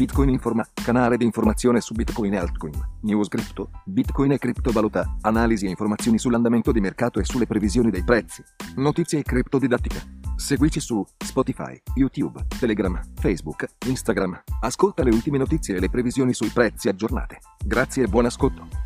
Bitcoin Informa, canale di informazione su Bitcoin e altcoin. News Crypto, Bitcoin e criptovaluta, analisi e informazioni sull'andamento di mercato e sulle previsioni dei prezzi. Notizie e criptodidattica. Seguici su Spotify, YouTube, Telegram, Facebook, Instagram. Ascolta le ultime notizie e le previsioni sui prezzi aggiornate. Grazie e buon ascolto.